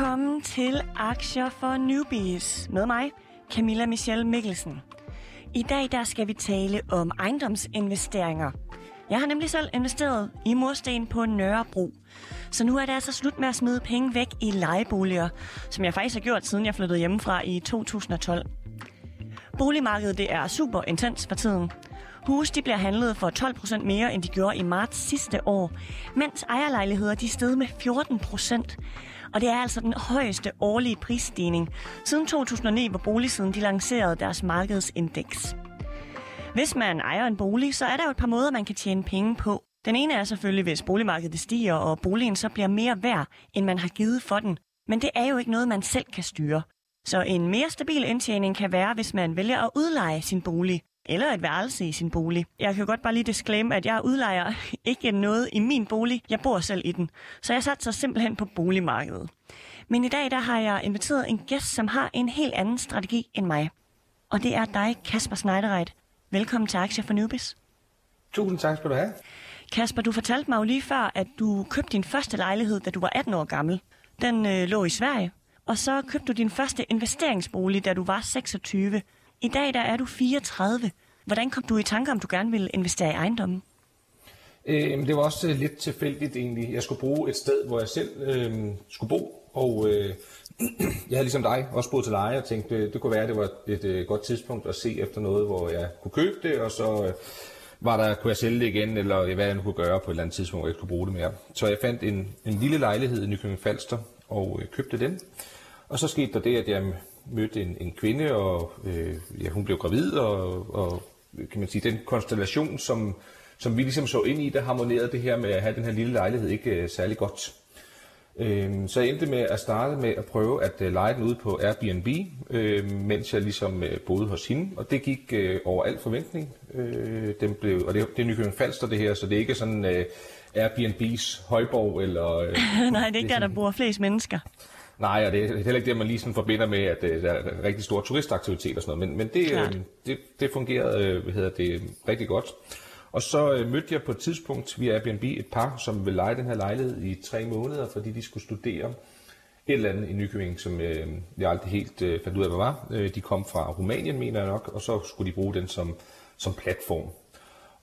Velkommen til Aktier for Newbies med mig, Camilla Michelle Mikkelsen. I dag der skal vi tale om ejendomsinvesteringer. Jeg har nemlig selv investeret i mursten på Nørrebro. Så nu er det altså slut med at smide penge væk i lejeboliger, som jeg faktisk har gjort, siden jeg flyttede hjemmefra i 2012. Boligmarkedet det er super intens for tiden. Huse de bliver handlet for 12% mere, end de gjorde i marts sidste år, mens ejerlejligheder de steg med 14%. Og det er altså den højeste årlige prisstigning siden 2009, hvor boligsiden de lancerede deres markedsindeks. Hvis man ejer en bolig, så er der jo et par måder, man kan tjene penge på. Den ene er selvfølgelig, hvis boligmarkedet stiger, og boligen så bliver mere værd, end man har givet for den. Men det er jo ikke noget, man selv kan styre. Så en mere stabil indtjening kan være, hvis man vælger at udleje sin bolig eller et værelse i sin bolig. Jeg kan godt bare lige disclaim, at jeg udlejer ikke noget i min bolig. Jeg bor selv i den. Så jeg satser simpelthen på boligmarkedet. Men i dag der har jeg inviteret en gæst, som har en helt anden strategi end mig. Og det er dig, Kasper Schneidereit. Velkommen til Aktier for Newbies. Tusind tak skal du have. Kasper, du fortalte mig jo lige før, at du købte din første lejlighed, da du var 18 år gammel. Den øh, lå i Sverige. Og så købte du din første investeringsbolig, da du var 26. I dag der er du 34. Hvordan kom du i tanke om, du gerne ville investere i ejendommen? Øh, det var også øh, lidt tilfældigt egentlig. Jeg skulle bruge et sted, hvor jeg selv øh, skulle bo, og øh, jeg havde ligesom dig også boet til leje og tænkte, øh, det kunne være, det var et øh, godt tidspunkt at se efter noget, hvor jeg kunne købe det, og så øh, var der, kunne jeg sælge det igen, eller hvad jeg nu kunne gøre på et eller andet tidspunkt, hvor jeg ikke kunne bruge det mere. Så jeg fandt en, en lille lejlighed i Nykøbing Falster og øh, købte den. Og så skete der det, at jeg mødte en, en kvinde, og øh, ja, hun blev gravid, og, og kan man sige, den konstellation, som, som vi ligesom så ind i, der harmonerede det her med at have den her lille lejlighed ikke øh, særlig godt. Øh, så jeg endte med at starte med at prøve at øh, lege den ud på Airbnb, øh, mens jeg ligesom øh, boede hos hende, og det gik øh, over al forventning. Øh, den blev, og det, det er Nykøbing Falster det her, så det er ikke sådan øh, Airbnb's højborg, eller... Øh, Nej, det er ikke der, der bor flest mennesker. Nej, og det er heller ikke det, man lige sådan forbinder med, at øh, der er rigtig stor turistaktivitet og sådan noget. Men, men det, øh, det, det fungerede øh, hvad hedder det, rigtig godt. Og så øh, mødte jeg på et tidspunkt via Airbnb et par, som ville lege den her lejlighed i tre måneder, fordi de skulle studere et eller andet i Nykøbing, som øh, jeg aldrig helt øh, fandt ud af, hvad var. Øh, de kom fra Rumænien, mener jeg nok, og så skulle de bruge den som, som platform.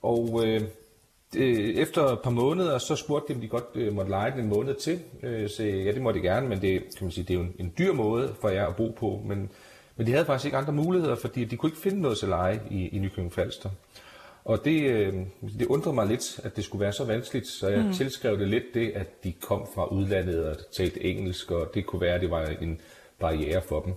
Og øh, efter et par måneder, så spurgte de, om de godt øh, måtte lege den en måned til. Øh, så ja, det måtte de gerne, men det, kan man sige, det er jo en, en dyr måde for jer at bo på. Men, men de havde faktisk ikke andre muligheder, fordi de kunne ikke finde noget til leje i, i Nykøbing Falster. Og det, øh, det undrede mig lidt, at det skulle være så vanskeligt, så jeg mm. tilskrev det lidt det, at de kom fra udlandet og talte engelsk, og det kunne være, at det var en barriere for dem.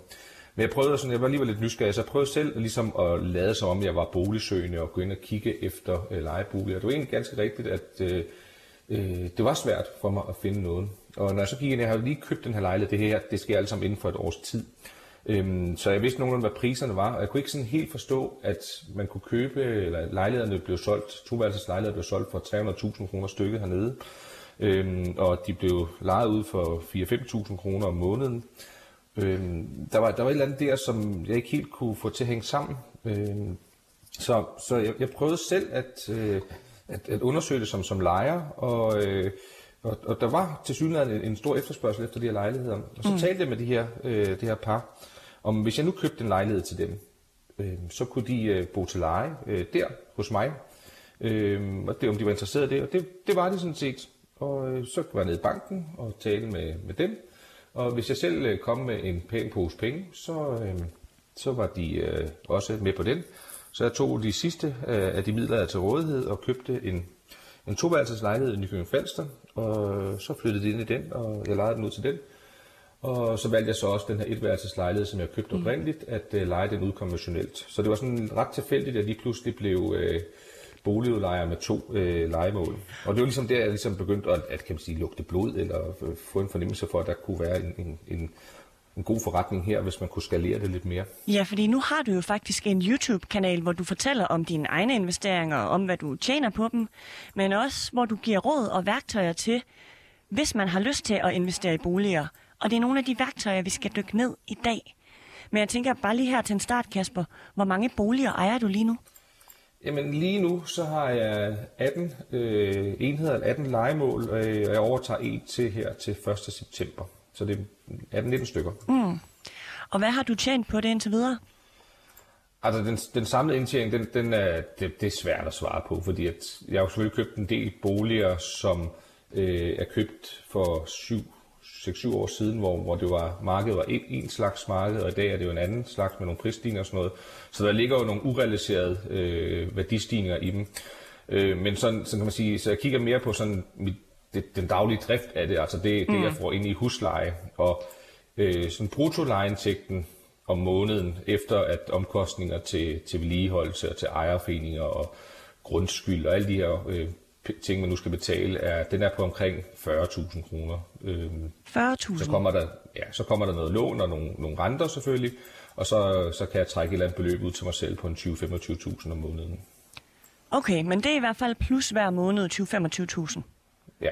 Men jeg prøvede sådan, jeg var alligevel lidt nysgerrig, så jeg prøvede selv ligesom at lade som om, jeg var boligsøgende og gå ind og kigge efter øh, lejeboliger. Det var egentlig ganske rigtigt, at øh, øh, det var svært for mig at finde noget. Og når jeg så gik ind, jeg havde lige købt den her lejlighed, det her, det sker alt sammen inden for et års tid. Øhm, så jeg vidste nogenlunde, hvad priserne var, og jeg kunne ikke sådan helt forstå, at man kunne købe, eller lejlighederne blev solgt, toværelseslejligheder blev solgt for 300.000 kroner stykket hernede, øhm, og de blev lejet ud for 4-5.000 kroner om måneden. Øhm, der, var, der var et eller andet der, som jeg ikke helt kunne få til at hænge sammen. Øhm, så så jeg, jeg prøvede selv at, øh, at, at undersøge det som, som lejer, og, øh, og, og der var til synligheden en, en stor efterspørgsel efter de her lejligheder. Og så mm. talte jeg med de her, øh, det her par, om hvis jeg nu købte en lejlighed til dem, øh, så kunne de øh, bo til leje øh, der hos mig. Øh, og det, om de var interesserede i det, og det, det var de sådan set. Og øh, så var jeg nede i banken og tale med, med dem, og hvis jeg selv øh, kom med en pæn pose penge, så, øh, så var de øh, også med på den. Så jeg tog de sidste øh, af de midler, jeg til rådighed, og købte en, en toværelses lejlighed i Nykøbing Falster, og så flyttede de ind i den, og jeg lejede den ud til den. Og så valgte jeg så også den her etværelses lejlighed, som jeg købte mm. oprindeligt, at uh, lege den ud konventionelt. Så det var sådan ret tilfældigt, at de pludselig blev uh, boligudlejer med to øh, legemål. Og det var ligesom der, jeg ligesom begyndte at, at kan man sige, lugte blod, eller få en fornemmelse for, at der kunne være en, en, en en god forretning her, hvis man kunne skalere det lidt mere. Ja, fordi nu har du jo faktisk en YouTube-kanal, hvor du fortæller om dine egne investeringer, om hvad du tjener på dem, men også hvor du giver råd og værktøjer til, hvis man har lyst til at investere i boliger. Og det er nogle af de værktøjer, vi skal dykke ned i dag. Men jeg tænker bare lige her til en start, Kasper. Hvor mange boliger ejer du lige nu? Jamen lige nu så har jeg 18 øh, enheder, 18 legemål, øh, og jeg overtager en til her til 1. september. Så det er 18-19 stykker. Mm. Og hvad har du tjent på det indtil videre? Altså, den, den samlede indtjening, den, den er, det, det er svært at svare på, fordi at jeg har jo selvfølgelig købt en del boliger, som øh, er købt for 6-7 år siden, hvor, hvor det var, markedet var en, en slags marked, og i dag er det jo en anden slags med nogle prisstigninger og sådan noget. Så der ligger jo nogle urealiserede øh, værdistigninger i dem. Øh, men sådan, sådan kan man sige, så jeg kigger mere på sådan mit, det, den daglige drift af det, altså det, mm. det jeg får ind i husleje, og øh, sådan bruttolejindtægten om måneden, efter at omkostninger til, til vedligeholdelse og til ejerforeninger og grundskyld og alle de her øh, ting, man nu skal betale, er, den er på omkring 40.000 kroner. Øhm, 40.000? Så kommer der, ja, så kommer der noget lån og nogle, nogle renter selvfølgelig, og så, så kan jeg trække et eller andet beløb ud til mig selv på en 20-25.000 om måneden. Okay, men det er i hvert fald plus hver måned 20-25.000. Ja.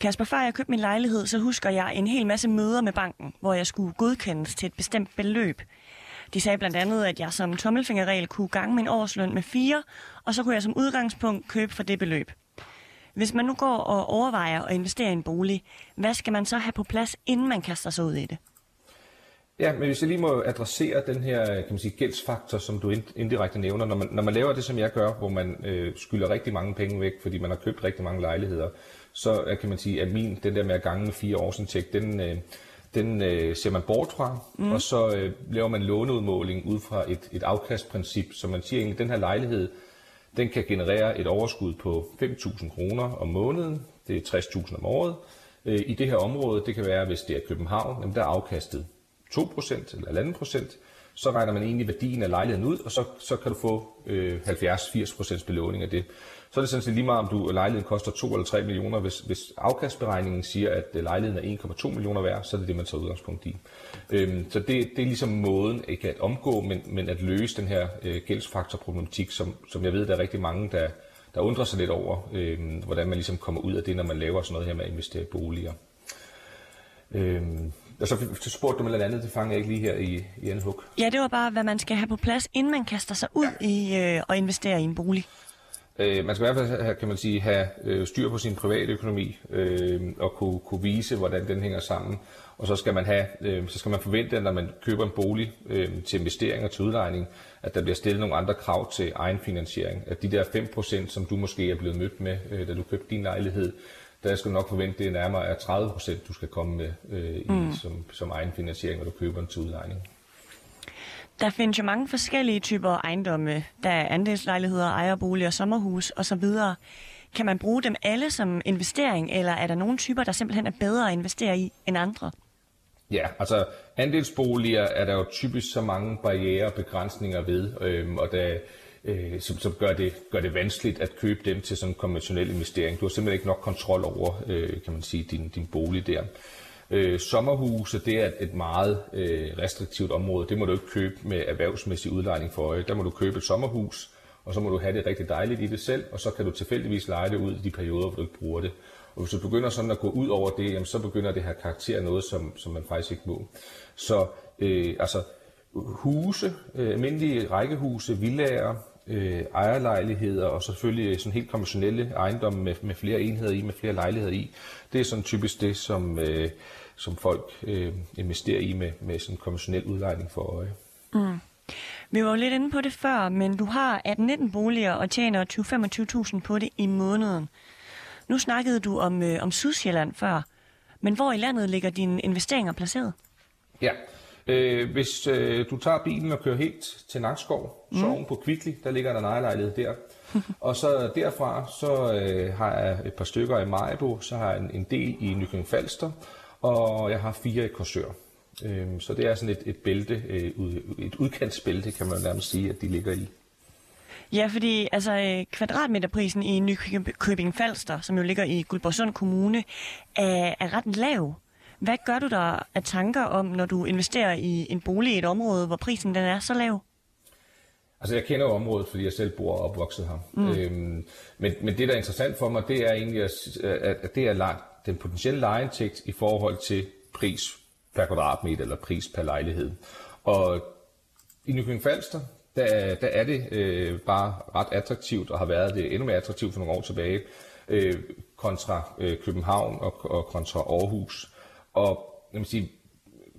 Kasper, før jeg købte min lejlighed, så husker jeg en hel masse møder med banken, hvor jeg skulle godkendes til et bestemt beløb. De sagde blandt andet, at jeg som tommelfingerregel kunne gange min årsløn med fire, og så kunne jeg som udgangspunkt købe for det beløb. Hvis man nu går og overvejer at investere i en bolig, hvad skal man så have på plads, inden man kaster sig ud i det? Ja, men hvis jeg lige må adressere den her kan man sige, gældsfaktor, som du indirekte nævner, når man, når man laver det, som jeg gør, hvor man øh, skylder rigtig mange penge væk, fordi man har købt rigtig mange lejligheder, så kan man sige, at min, den der med at gange med fire års indtægt, den, øh, den øh, ser man bort fra, mm. og så øh, laver man låneudmåling ud fra et, et afkastprincip, så man siger egentlig, at den her lejlighed, den kan generere et overskud på 5.000 kroner om måneden, det er 60.000 om året. Øh, I det her område, det kan være, hvis det er København, jamen der er afkastet 2% eller 1,5%, så regner man egentlig værdien af lejligheden ud, og så, så kan du få øh, 70-80% belåning af det så er det sådan set lige meget, om du lejligheden koster 2 eller 3 millioner. Hvis, hvis afkastberegningen siger, at øh, lejligheden er 1,2 millioner værd, så er det det, man tager udgangspunkt i. Øhm, så det, det er ligesom måden, ikke at omgå, men, men at løse den her øh, gældsfaktorproblematik, som, som jeg ved, der er rigtig mange, der, der undrer sig lidt over, øh, hvordan man ligesom kommer ud af det, når man laver sådan noget her med at investere i boliger. Øhm, og så spurgte du mig noget andet, det fanger jeg ikke lige her i, i en hug. Ja, det var bare, hvad man skal have på plads, inden man kaster sig ud i øh, at investere i en bolig. Øh, man skal i hvert fald have, kan man sige, have øh, styr på sin private økonomi øh, og kunne, kunne vise, hvordan den hænger sammen. Og så skal man have, øh, så skal man forvente, at når man køber en bolig øh, til investering og til udlejning, at der bliver stillet nogle andre krav til egenfinansiering. At de der 5%, som du måske er blevet mødt med, øh, da du købte din lejlighed, der skal du nok forvente, det er nærmere af 30%, du skal komme med øh, i, mm. som, som egenfinansiering, når du køber en til udlejning. Der findes jo mange forskellige typer ejendomme. Der er andelslejligheder, ejerboliger, sommerhus osv. Kan man bruge dem alle som investering, eller er der nogle typer, der simpelthen er bedre at investere i end andre? Ja, altså andelsboliger er der jo typisk så mange barriere og begrænsninger ved, øhm, og der, øh, som, som gør, det, gør det vanskeligt at købe dem til sådan en konventionel investering. Du har simpelthen ikke nok kontrol over, øh, kan man sige, din, din bolig der. Øh, sommerhuse, det er et meget øh, restriktivt område. Det må du ikke købe med erhvervsmæssig udlejning for øje. Der må du købe et sommerhus, og så må du have det rigtig dejligt i det selv, og så kan du tilfældigvis lege det ud i de perioder, hvor du ikke bruger det. Og hvis du begynder sådan at gå ud over det, jamen, så begynder det her karakter noget, som, som man faktisk ikke må. Så øh, altså, huse, øh, almindelige rækkehuse, villager, øh, ejerlejligheder og selvfølgelig sådan helt konventionelle ejendomme med, med flere enheder i, med flere lejligheder i. Det er sådan typisk det, som, øh, som folk øh, investerer i med, med sådan konventionel udlejning for øje. Mm. Vi var jo lidt inde på det før, men du har 18-19 boliger og tjener 20-25.000 på det i måneden. Nu snakkede du om, øh, om Sydsjælland før, men hvor i landet ligger dine investeringer placeret? Ja, Øh, hvis øh, du tager bilen og kører helt til Nakskov, mm. så på Kvickly, der ligger der en ejerlejlighed der. og så derfra, så øh, har jeg et par stykker i Majbo, så har jeg en, en del i Nykøbing Falster, og jeg har fire i Korsør. Øh, så det er sådan et, et bælte, øh, et udkantsbælte, kan man nærmest sige, at de ligger i. Ja, fordi altså, øh, kvadratmeterprisen i Nykøbing Falster, som jo ligger i Guldborgsund Kommune, er, er ret lav. Hvad gør du der af tanker om, når du investerer i en bolig i et område, hvor prisen den er så lav? Altså, jeg kender jo området, fordi jeg selv bor og opvokset her. Mm. Øhm, men, men det, der er interessant for mig, det er egentlig, at, at det er langt, den potentielle lejeindtægt i forhold til pris per kvadratmeter eller pris per lejlighed. Og i Nykøbing Falster, der, der er det øh, bare ret attraktivt, og har været det endnu mere attraktivt for nogle år tilbage, øh, kontra øh, København og, og kontra Aarhus. Og jeg vil sige,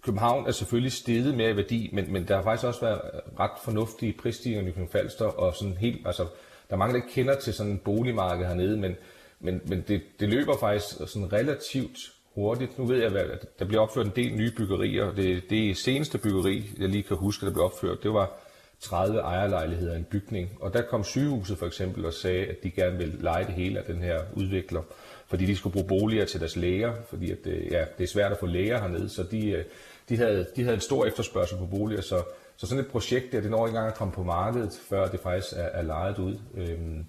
København er selvfølgelig steget mere i værdi, men, men der har faktisk også været ret fornuftige prisstigninger i København Falster, og sådan helt, altså, der er mange, der ikke kender til sådan en boligmarked hernede, men, men, men det, det løber faktisk sådan relativt hurtigt. Nu ved jeg, at der bliver opført en del nye byggerier. Det, det seneste byggeri, jeg lige kan huske, der blev opført, det var 30 ejerlejligheder i en bygning. Og der kom sygehuset for eksempel og sagde, at de gerne ville lege det hele af den her udvikler, fordi de skulle bruge boliger til deres læger, fordi at, øh, ja, det er svært at få læger hernede, så de, øh, de, havde, de havde en stor efterspørgsel på boliger, så, så sådan et projekt der, det når ikke engang at komme på markedet, før det faktisk er, er lejet ud. Øhm,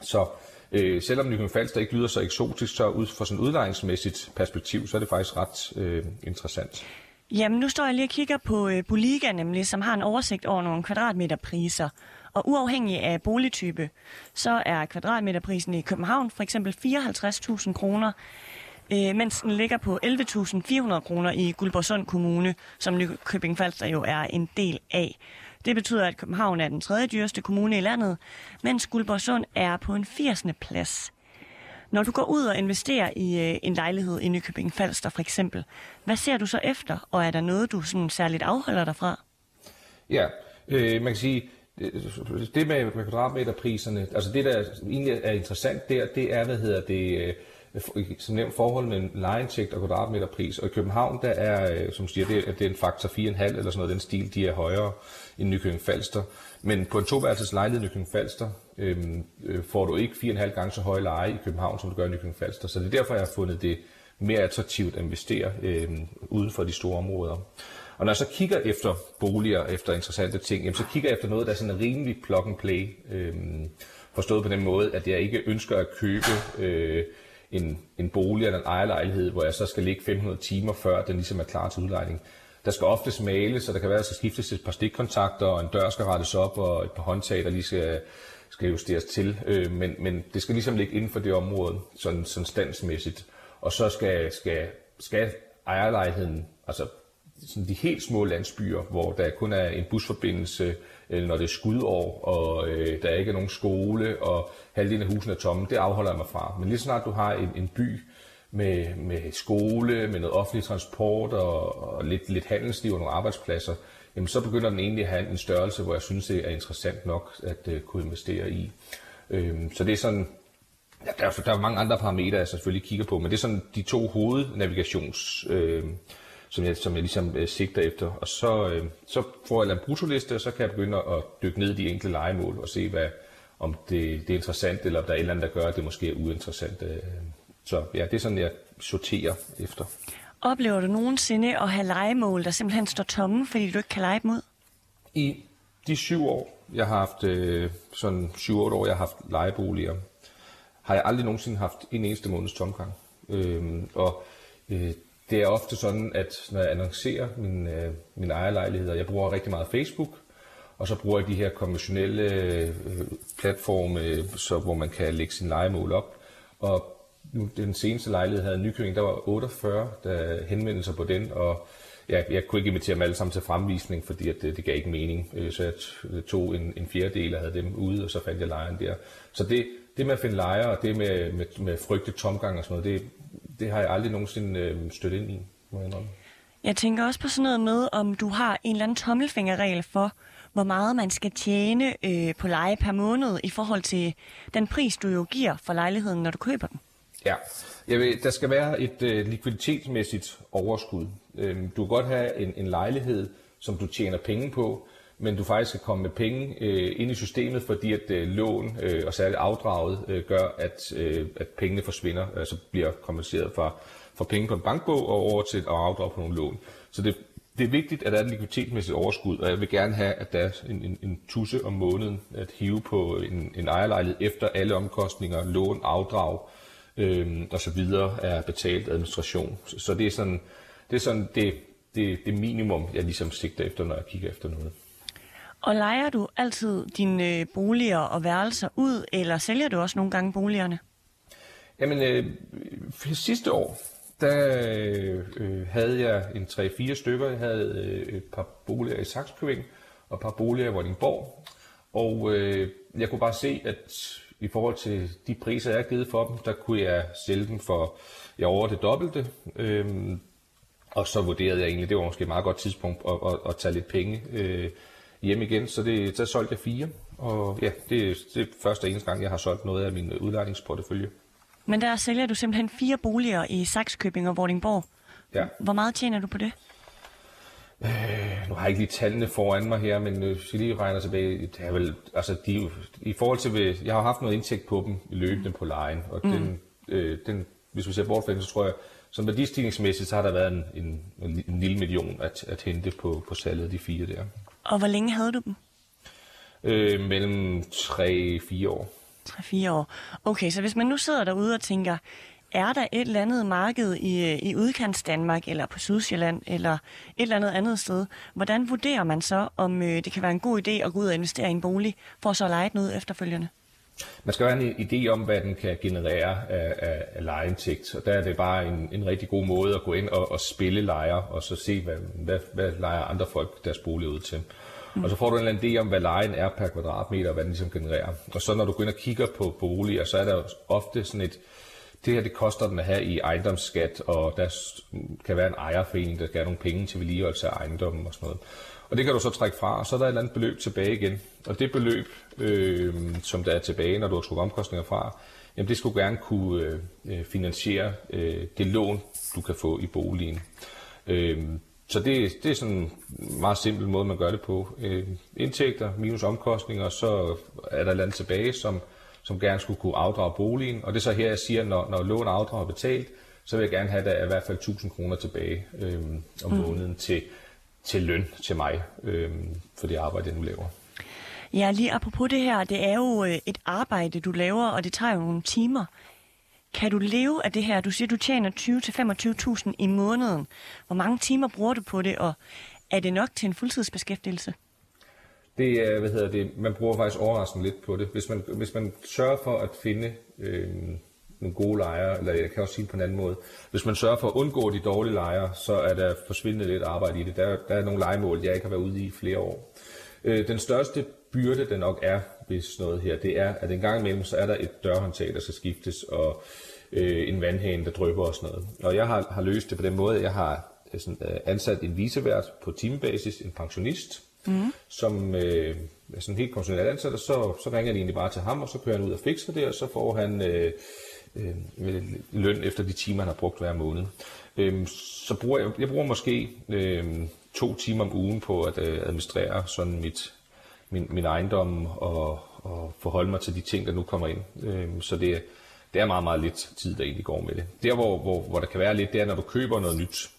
så øh, selvom Nykøbing Falster ikke lyder så eksotisk, så ud fra sådan et udlejningsmæssigt perspektiv, så er det faktisk ret øh, interessant. Jamen, nu står jeg lige og kigger på øh, Boliga nemlig, som har en oversigt over nogle kvadratmeterpriser. Og uafhængig af boligtype, så er kvadratmeterprisen i København for eksempel 54.000 kroner, øh, mens den ligger på 11.400 kroner i Guldborgsund Kommune, som Nykøbing Falster jo er en del af. Det betyder, at København er den tredje dyreste kommune i landet, mens Guldborgsund er på en 80. plads. Når du går ud og investerer i øh, en lejlighed i Nykøbing Falster for eksempel, hvad ser du så efter, og er der noget, du sådan særligt afholder dig fra? Ja, øh, man kan sige, det med, med kvadratmeterpriserne, altså det, der egentlig er interessant der, det er, hvad hedder det, øh, som nævnt forhold mellem lejeindtægt og kvadratmeterpris. Og i København, der er, øh, som siger, det, er, det er en faktor 4,5 eller sådan noget, den stil, de er højere end Nykøbing Falster. Men på en toværelses lejlighed i Nykøbing Falster øhm, øh, får du ikke 4,5 gange så høje leje i København, som du gør i Nykøbing Falster. Så det er derfor, jeg har fundet det mere attraktivt at investere øhm, uden for de store områder. Og når jeg så kigger efter boliger, efter interessante ting, jamen, så kigger jeg efter noget, der er sådan rimelig plug and play. Øh, forstået på den måde, at jeg ikke ønsker at købe øh, en, en bolig eller en ejerlejlighed, hvor jeg så skal ligge 500 timer, før den ligesom er klar til udlejning. Der skal oftest males, så der kan være, at der skal skiftes et par stikkontakter, og en dør skal rettes op, og et par håndtag, der lige skal, skal justeres til. Øh, men, men det skal ligesom ligge inden for det område, sådan, sådan standsmæssigt. Og så skal, skal, skal ejerlejligheden, altså sådan de helt små landsbyer, hvor der kun er en busforbindelse, eller når det er skudår, og øh, der ikke er nogen skole, og halvdelen af husene er tomme, det afholder jeg mig fra. Men lige snart du har en, en by med, med skole, med noget offentlig transport og, og lidt, lidt handelsliv og nogle arbejdspladser, jamen så begynder den egentlig at have en størrelse, hvor jeg synes, det er interessant nok at øh, kunne investere i. Øh, så det er sådan, ja, der, er, der er mange andre parametre, jeg selvfølgelig kigger på, men det er sådan de to hovednavigations... Øh, som jeg, som jeg ligesom øh, sigter efter. Og så, øh, så får jeg en brutoliste, og så kan jeg begynde at dykke ned i de enkelte legemål og se, hvad, om det, det er interessant, eller om der er et eller andet, der gør, at det måske er uinteressant. Øh. Så ja, det er sådan, jeg sorterer efter. Oplever du nogensinde at have legemål, der simpelthen står tomme, fordi du ikke kan lege dem ud? I de syv år, jeg har haft, øh, sådan syv-otte år, jeg har haft lejeboliger, har jeg aldrig nogensinde haft en eneste måneds tomgang. Øh, og øh, det er ofte sådan, at når jeg annoncerer min, øh, min ejerlejligheder, jeg bruger rigtig meget Facebook, og så bruger jeg de her konventionelle øh, platforme, så, hvor man kan lægge sin legemål op. Og nu, den seneste lejlighed havde Nykøbing, der var 48, der henvendte sig på den, og ja, jeg kunne ikke invitere dem alle sammen til fremvisning, fordi at det, det gav ikke mening. Øh, så jeg øh, tog en, en fjerdedel og havde dem ude, og så fandt jeg lejren der. Så det, det med at finde lejre, og det med, med, med frygte tomgang og sådan noget, det, det har jeg aldrig nogensinde øh, stødt ind i, må jeg Jeg tænker også på sådan noget med, om du har en eller anden tommelfingerregel for, hvor meget man skal tjene øh, på leje per måned i forhold til den pris, du jo giver for lejligheden, når du køber den. Ja, jeg vil, der skal være et øh, likviditetsmæssigt overskud. Øhm, du kan godt have en, en lejlighed, som du tjener penge på, men du faktisk skal komme med penge øh, ind i systemet, fordi at øh, lån øh, og særligt afdraget øh, gør, at, øh, at pengene forsvinder, altså bliver kompenseret for, for penge på en bankbog og over til at afdrage på nogle lån. Så det, det er vigtigt, at der er et likviditetsmæssigt overskud, og jeg vil gerne have, at der er en, en, en tusse om måneden at hive på en, en ejerlejlighed efter alle omkostninger, lån, afdrag øh, og så videre er betalt administration. Så, så det er sådan, det, er sådan det, det, det minimum, jeg ligesom sigter efter, når jeg kigger efter noget. Og leger du altid dine øh, boliger og værelser ud, eller sælger du også nogle gange boligerne? Jamen, øh, sidste år, der øh, øh havde jeg en 3-4 stykker. Jeg havde øh, et par boliger i Saxkøbing og et par boliger i Vordingborg. Og øh, jeg kunne bare se, at i forhold til de priser, jeg har givet for dem, der kunne jeg sælge dem for ja, over det dobbelte. Øhm, Og så vurderede jeg egentlig, det var måske et meget godt tidspunkt at, at, at tage lidt penge øh, hjem igen. Så det, så solgte jeg fire. Og ja, det, det er første og eneste gang, jeg har solgt noget af min udlejningsportefølje. Men der sælger du simpelthen fire boliger i Saxkøbing og Vordingborg. Ja. Hvor meget tjener du på det? Øh, nu har jeg ikke lige tallene foran mig her, men øh, hvis jeg lige regner tilbage, det er vel, altså de, i forhold til, jeg har haft noget indtægt på dem løbende på lejen, og mm. den, øh, den, hvis vi ser bort fra den, så tror jeg, som værdistigningsmæssigt, så har der været en, en, en, en lille million at, at hente på, på salget af de fire der. Og hvor længe havde du dem? Øh, mellem 3-4 år. 3-4 år. Okay, så hvis man nu sidder derude og tænker, er der et eller andet marked i, i udkants Danmark, eller på Sydsjælland, eller et eller andet andet sted, hvordan vurderer man så, om øh, det kan være en god idé at gå ud og investere i en bolig, for så at lege den ud efterfølgende? Man skal have en idé om, hvad den kan generere af, af, af lejeindtægt, og der er det bare en, en rigtig god måde at gå ind og, og spille lejer, og så se, hvad, hvad, hvad lejer andre folk deres bolig ud til. Mm. Og så får du en eller anden idé om, hvad lejen er per kvadratmeter, og hvad den ligesom genererer. Og så når du går ind og kigger på boliger, så er der ofte sådan et, det her det koster den at have i ejendomsskat, og der kan være en ejerforening, der skal have nogle penge til vedligeholdelse af ejendommen og sådan noget. Og det kan du så trække fra, og så er der et eller andet beløb tilbage igen. Og det beløb, øh, som der er tilbage, når du har trukket omkostninger fra, jamen det skulle gerne kunne øh, finansiere øh, det lån, du kan få i boligen. Øh, så det, det er sådan en meget simpel måde, man gør det på. Øh, indtægter minus omkostninger, så er der et andet tilbage, som, som gerne skulle kunne afdrage boligen. Og det er så her, jeg siger, når, når lån og afdrag er betalt, så vil jeg gerne have, at der er i hvert fald 1000 kroner tilbage øh, om mm. måneden til, til løn til mig øh, for det arbejde, jeg nu laver. Ja, lige apropos det her, det er jo øh, et arbejde, du laver, og det tager jo nogle timer. Kan du leve af det her? Du siger, du tjener 20-25.000 i måneden. Hvor mange timer bruger du på det, og er det nok til en fuldtidsbeskæftigelse? Det er, hvad hedder det, man bruger faktisk overraskende lidt på det. Hvis man, hvis man sørger for at finde øh, nogle gode lejere, eller jeg kan også sige på en anden måde, hvis man sørger for at undgå de dårlige lejere, så er der forsvindende lidt arbejde i det. Der, der er nogle legemål, jeg ikke har været ude i flere år. Øh, den største byrde, der nok er ved noget her, det er, at en gang imellem, så er der et dørhåndtag, der skal skiftes, og øh, en vandhane, der drypper og sådan noget. Og jeg har, har løst det på den måde, jeg har øh, sådan, øh, ansat en visevært på timebasis, en pensionist, mm. som øh, er sådan helt kontinuerligt ansat, og så, så ringer de egentlig bare til ham, og så kører han ud og fikser det, og så får han øh, øh, løn efter de timer, han har brugt hver måned. Øh, så bruger jeg, jeg bruger måske øh, to timer om ugen på at øh, administrere sådan mit, min, min ejendom og, og forholde mig til de ting, der nu kommer ind. Øh, så det, det er meget, meget lidt tid, der egentlig går med det. Der, hvor, hvor, hvor der kan være lidt, det er, når du køber noget nyt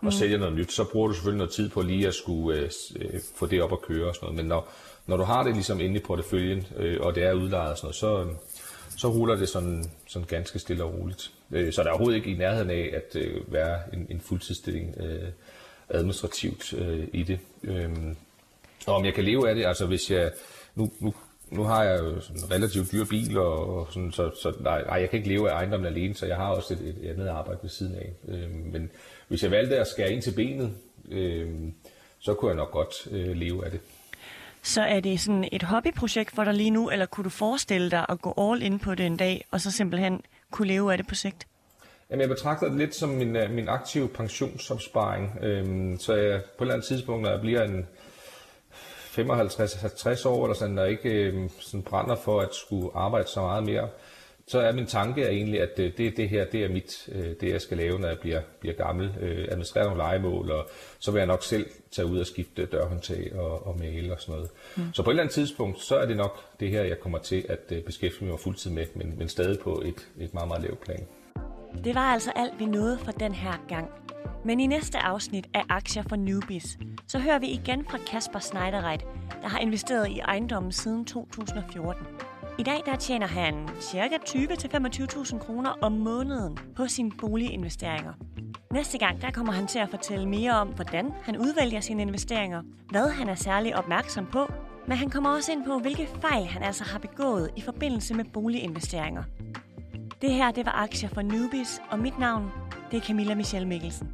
og mm. sælger noget nyt, så bruger du selvfølgelig noget tid på lige at skulle øh, øh, få det op at køre og sådan noget. Men når, når du har det ligesom inde i porteføljen, øh, og det er udlejet og sådan noget, så, så ruller det sådan, sådan ganske stille og roligt. Øh, så der er overhovedet ikke i nærheden af at øh, være en, en fuldtidsstilling øh, administrativt øh, i det. Øh, og om jeg kan leve af det, altså hvis jeg, nu, nu, nu har jeg jo sådan en relativt dyr bil, og, og sådan, så, så nej, nej, jeg kan ikke leve af ejendommen alene, så jeg har også et, et andet arbejde ved siden af. Øh, men hvis jeg valgte at skære ind til benet, øh, så kunne jeg nok godt øh, leve af det. Så er det sådan et hobbyprojekt for dig lige nu, eller kunne du forestille dig at gå all in på det en dag, og så simpelthen kunne leve af det på sigt? Jamen, jeg betragter det lidt som min, øh, min aktive pensionsopsparing. Øhm, så jeg, på et eller andet tidspunkt, når jeg bliver en 55-60 år, eller sådan, der ikke øhm, sådan brænder for at skulle arbejde så meget mere, så er min tanke er egentlig, at øh, det, det her, det er mit, øh, det jeg skal lave, når jeg bliver, bliver gammel. Øh, administrere nogle legemål, og så vil jeg nok selv tage ud og skifte dørhåndtag og, og male og sådan noget. Mm. Så på et eller andet tidspunkt, så er det nok det her, jeg kommer til at beskæftige mig fuldtid med, men, men stadig på et, et meget, meget lavt plan. Det var altså alt, vi nåede for den her gang. Men i næste afsnit af Aktier for Newbies, så hører vi igen fra Kasper Schneiderreit, der har investeret i ejendommen siden 2014. I dag der tjener han ca. 20-25.000 kroner om måneden på sine boliginvesteringer. Næste gang der kommer han til at fortælle mere om, hvordan han udvælger sine investeringer, hvad han er særlig opmærksom på, men han kommer også ind på, hvilke fejl han altså har begået i forbindelse med boliginvesteringer. Det her det var Aktier for Newbies, og mit navn det er Camilla Michelle Mikkelsen.